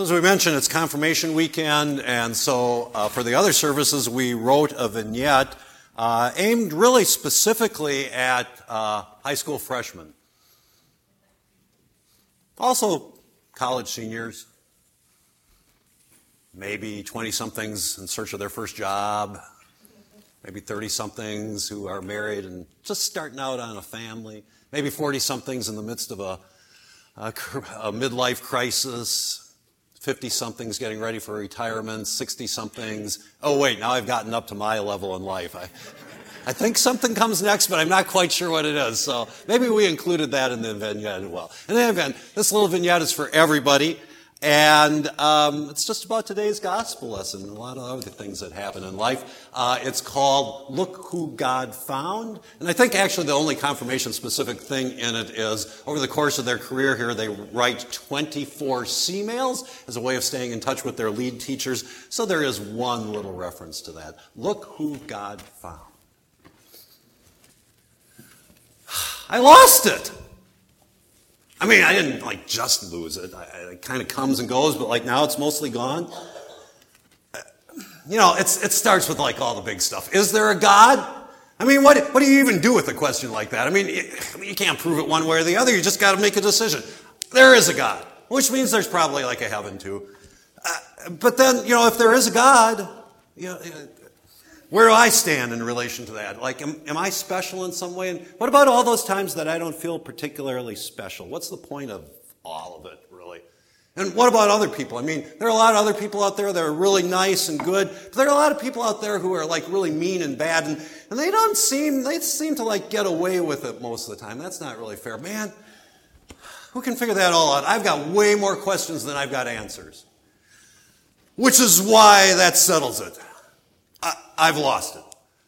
So, as we mentioned, it's confirmation weekend, and so uh, for the other services, we wrote a vignette uh, aimed really specifically at uh, high school freshmen. Also, college seniors, maybe 20 somethings in search of their first job, maybe 30 somethings who are married and just starting out on a family, maybe 40 somethings in the midst of a, a, a midlife crisis, 50 somethings getting ready for retirement, 60 somethings. Oh, wait, now I've gotten up to my level in life. I, I think something comes next, but I'm not quite sure what it is. So maybe we included that in the vignette as well. In any event, this little vignette is for everybody. And um, it's just about today's gospel lesson and a lot of other things that happen in life. Uh, it's called Look Who God Found. And I think actually the only confirmation specific thing in it is over the course of their career here, they write 24 C mails as a way of staying in touch with their lead teachers. So there is one little reference to that. Look who God found. I lost it. I mean, I didn't like just lose it. I, it kind of comes and goes, but like now it's mostly gone. You know, it's, it starts with like all the big stuff. Is there a God? I mean, what, what do you even do with a question like that? I mean, you can't prove it one way or the other. You just got to make a decision. There is a God, which means there's probably like a heaven too. Uh, but then, you know, if there is a God, you know, where do I stand in relation to that? Like, am, am, I special in some way? And what about all those times that I don't feel particularly special? What's the point of all of it, really? And what about other people? I mean, there are a lot of other people out there that are really nice and good, but there are a lot of people out there who are like really mean and bad, and, and they don't seem, they seem to like get away with it most of the time. That's not really fair. Man, who can figure that all out? I've got way more questions than I've got answers. Which is why that settles it. I, have lost it.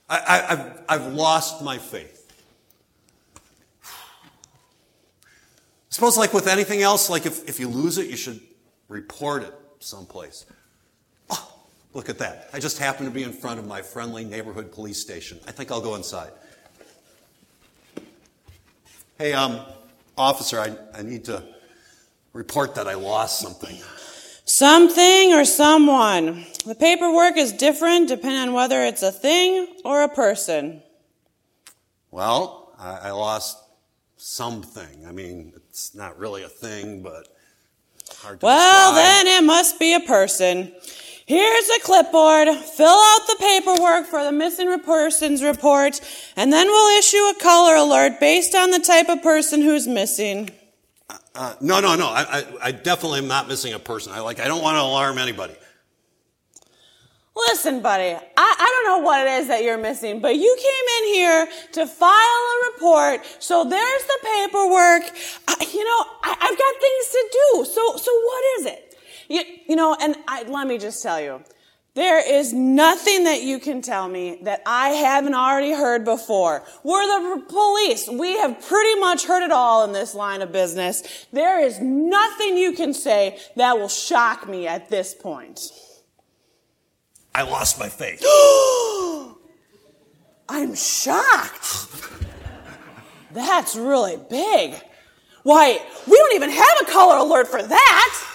I, have I've lost my faith. I suppose, like with anything else, like if, if you lose it, you should report it someplace. Oh, look at that. I just happen to be in front of my friendly neighborhood police station. I think I'll go inside. Hey, um, officer, I, I need to report that I lost something. Something or someone. The paperwork is different depending on whether it's a thing or a person. Well, I, I lost something. I mean, it's not really a thing, but hard to Well, describe. then it must be a person. Here's a clipboard. Fill out the paperwork for the missing persons report, and then we'll issue a color alert based on the type of person who's missing. Uh, no, no, no. I, I, I, definitely am not missing a person. I like. I don't want to alarm anybody. Listen, buddy. I, I don't know what it is that you're missing, but you came in here to file a report. So there's the paperwork. I, you know, I, have got things to do. So, so what is it? You, you know, and let me just tell you. There is nothing that you can tell me that I haven't already heard before. We're the police. We have pretty much heard it all in this line of business. There is nothing you can say that will shock me at this point. I lost my faith. I'm shocked. That's really big. Why, we don't even have a color alert for that.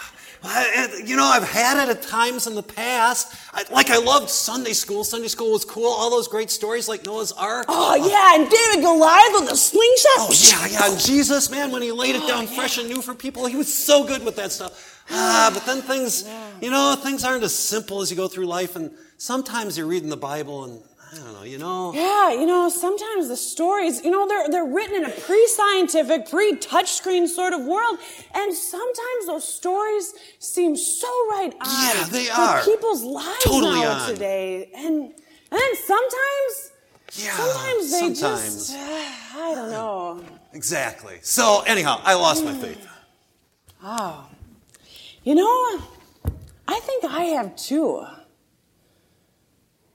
You know, I've had it at times in the past. I, like I loved Sunday school. Sunday school was cool. All those great stories like Noah's Ark. Oh, yeah, and David Goliath with the slingshot. Oh, yeah, yeah. And Jesus, man, when he laid it down oh, fresh and new for people, he was so good with that stuff. Ah, but then things, you know, things aren't as simple as you go through life. And sometimes you're reading the Bible and I don't know, you know? Yeah, you know, sometimes the stories, you know, they're, they're written in a pre scientific, pre touchscreen sort of world. And sometimes those stories seem so right on yeah, they are. people's lives totally now on. today. And, and then sometimes, yeah, sometimes they sometimes. just, uh, I don't know. Exactly. So, anyhow, I lost my faith. Oh. You know, I think I have too.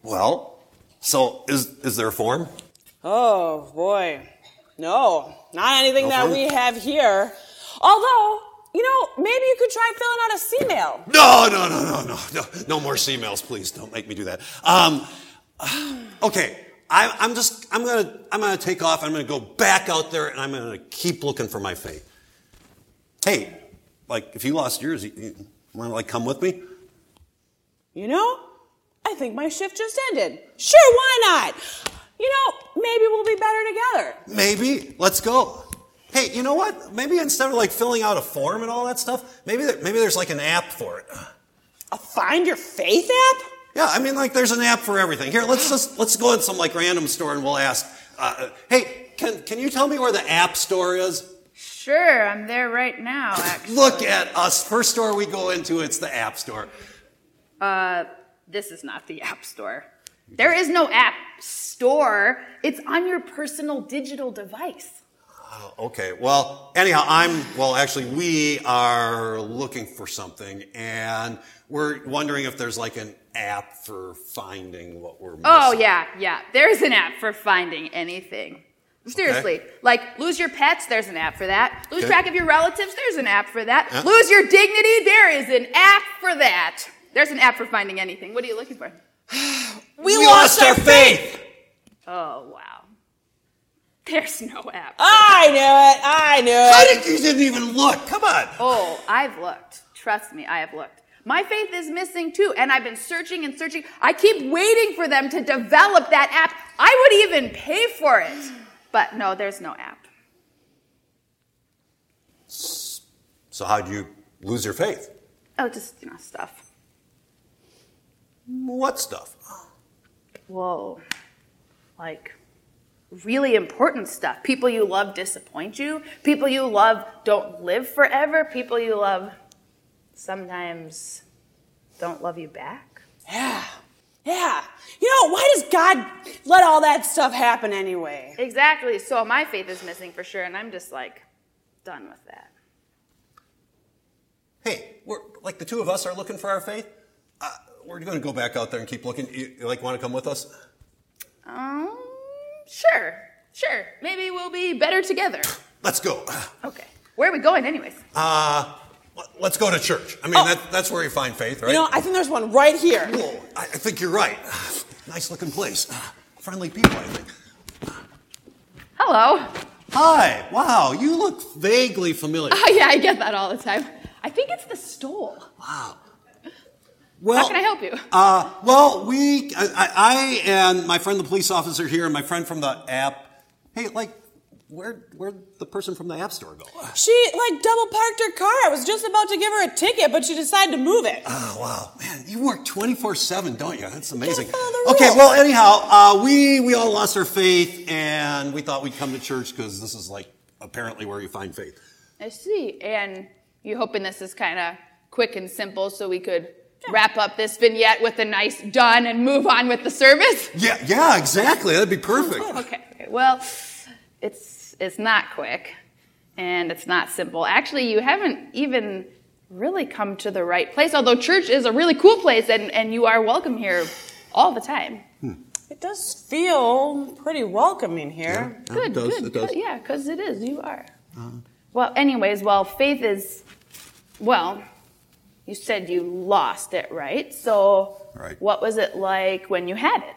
Well, so, is, is there a form? Oh, boy. No, not anything no that form? we have here. Although, you know, maybe you could try filling out a C-mail. No, no, no, no, no, no, no more C-mails, please. Don't make me do that. Um, okay, I, I'm just, I'm gonna, I'm gonna take off. I'm gonna go back out there, and I'm gonna keep looking for my faith. Hey, like if you lost yours, you, Want to like come with me? You know, I think my shift just ended. Sure, why not? You know, maybe we'll be better together. Maybe. Let's go. Hey, you know what? Maybe instead of like filling out a form and all that stuff, maybe there, maybe there's like an app for it. A Find Your Faith app? Yeah, I mean, like there's an app for everything. Here, let's just let's go in some like random store and we'll ask. Uh, hey, can can you tell me where the app store is? Sure, I'm there right now, actually. Look at us. First store we go into, it's the app store. Uh, this is not the App Store. There is no App Store. It's on your personal digital device. Oh, okay. Well, anyhow, I'm, well, actually, we are looking for something and we're wondering if there's like an app for finding what we're oh, missing. Oh, yeah, yeah. There's an app for finding anything. Seriously. Okay. Like, lose your pets, there's an app for that. Lose Okay. track of your relatives, there's an app for that. Lose your dignity, there is an app for that. There's an app for finding anything. What are you looking for? We, lost, our faith. Oh, wow. There's no app. I knew it. I knew How it. did you didn't even look? Come on. Oh, I've looked. Trust me, I have looked. My faith is missing too, and I've been searching and searching. I keep waiting for them to develop that app. I would even pay for it. But no, there's no app. So how'd you lose your faith? Oh, just, you know, stuff. What stuff? Whoa. Like, really important stuff. People you love disappoint you. People you love don't live forever. People you love sometimes don't love you back. Yeah. Yeah. You know, why does God let all that stuff happen anyway? Exactly. So my faith is missing for sure, and I'm just like done with that. Hey, we're like the two of us are looking for our faith. We're going to go back out there and keep looking. You, you like want to come with us? Um, sure, sure. Maybe we'll be better together. Let's go. Okay. Where are we going, anyways? Uh, let- let's go to church. I mean, Oh. that, that's where you find faith, right? You know, I think there's one right here. Whoa, I, I think you're right. Nice looking place. Friendly people, I think. Hello. Hi. Wow, you look vaguely familiar. Oh yeah, I get that all the time. I think it's the stole. Wow. Well, How can I help you? Uh, well, we, I, I I and my friend the police officer here, and my friend from the app. Hey, like, where where'd the person from the app store go? She like double parked her car. I was just about to give her a ticket, but she decided to move it. Oh wow, man, you work twenty four seven, don't you? That's amazing. Okay, well, anyhow, uh, we we all lost our faith, and we thought we'd come to church because this is like apparently where you find faith. I see. And you hoping this is kind of quick and simple, so we could wrap up this vignette with a nice done and move on with the service? Yeah, yeah, exactly. That'd be perfect. Okay. okay. Well, it's it's not quick and it's not simple. Actually, you haven't even really come to the right place. Although church is a really cool place and, and you are welcome here all the time. Hmm. It does feel pretty welcoming here. Yeah, Good, it does. good. It does. good. Yeah, because it is. You are. Uh-huh. Well, anyways, well, faith is, well, you said you lost it, right? So, Right. what was it like when you had it?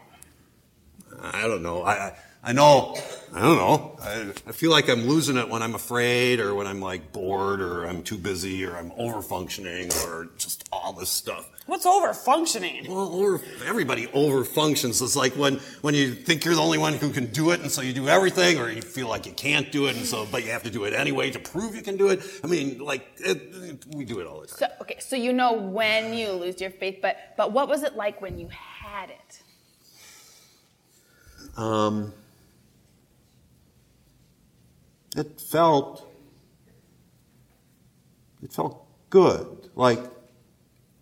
I don't know. I, I, I know. I don't know. I, I feel like I'm losing it when I'm afraid or when I'm like bored or I'm too busy or I'm over functioning or just all this stuff. What's over functioning? Well, over, everybody over functions. It's like when, when you think you're the only one who can do it and so you do everything or you feel like you can't do it and so, but you have to do it anyway to prove you can do it. I mean, like, it, it- we do it all the time. So, okay, so you know when you lose your faith, but but what was it like when you had it? Um, it felt it felt good, like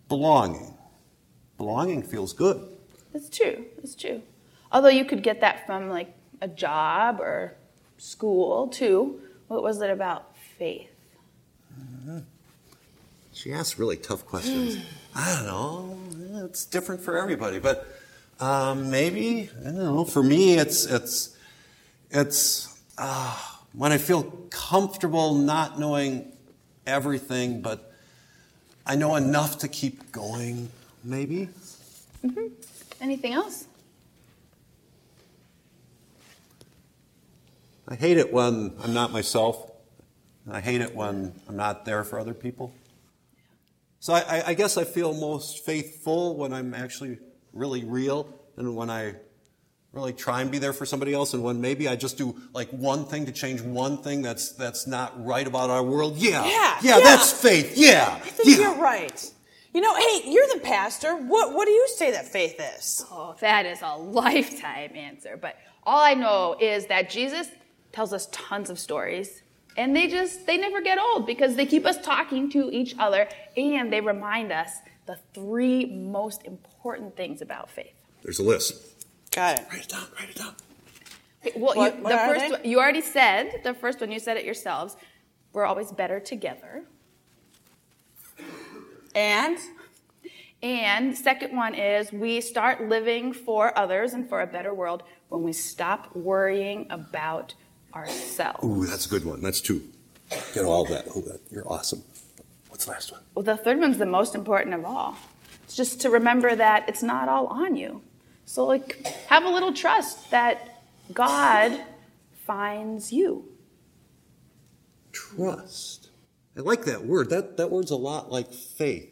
belonging. Belonging feels good. It's true. It's true. Although you could get that from like a job or school too. What was it about faith? She asks really tough questions. I don't know. It's different for everybody, but um, maybe I don't know. For me, it's it's it's uh, when I feel comfortable not knowing everything, but I know enough to keep going. Maybe. Mhm. Anything else? I hate it when I'm not myself. I hate it when I'm not there for other people. So I, I, I guess I feel most faithful when I'm actually really real and when I really try and be there for somebody else and when maybe I just do like one thing to change one thing that's that's not right about our world. Yeah. Yeah, Yeah, yeah. that's faith. Yeah. I think yeah. you're right. You know, hey, you're the pastor. What what do you say that faith is? Oh, that is a lifetime answer. But all I know is that Jesus tells us tons of stories. And they just, they never get old because they keep us talking to each other and they remind us the three most important things about faith. There's a list. Got it. Write it down, write it down. Well, What- you, what the first one, you already said the first one. You said it yourselves. We're always better together. And And second one is we start living for others and for a better world when we stop worrying about ourselves. Ooh, that's a good one. That's two. Get all that. Oh, that. You're awesome. What's the last one? Well, the third one's the most important of all. It's just to remember that it's not all on you. So, like, have a little trust that God finds you. Trust. I like that word. That, that word's a lot like faith.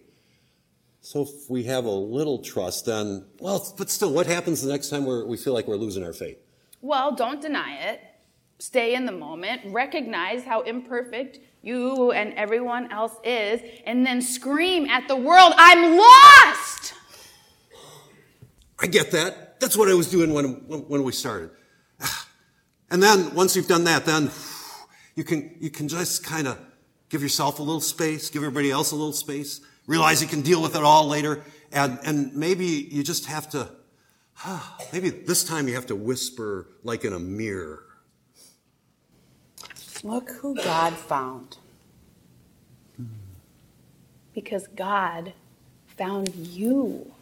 So if we have a little trust, then, well, but still, what happens the next time we're, we feel like we're losing our faith? Well, don't deny it. Stay in the moment. Recognize how imperfect you and everyone else is. And then scream at the world, I'm lost! I get that. That's what I was doing when, when, we started. And then once you've done that, then you can, you can just kind of give yourself a little space, give everybody else a little space, realize you can deal with it all later. And, and maybe you just have to, maybe this time you have to whisper like in a mirror. look who God found. Because God found you.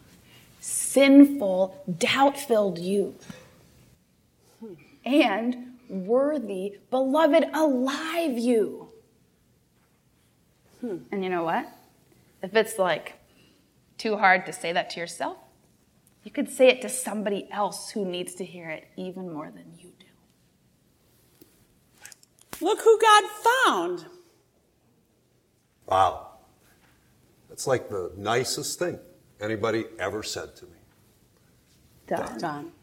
Sinful, doubt filled you. And worthy, beloved, alive you. Hmm. And you know what? If it's like too hard to say that to yourself, you could say it to somebody else who needs to hear it even more than you do. Look who God found. Wow. That's like the nicest thing anybody ever said to me. Done. Done.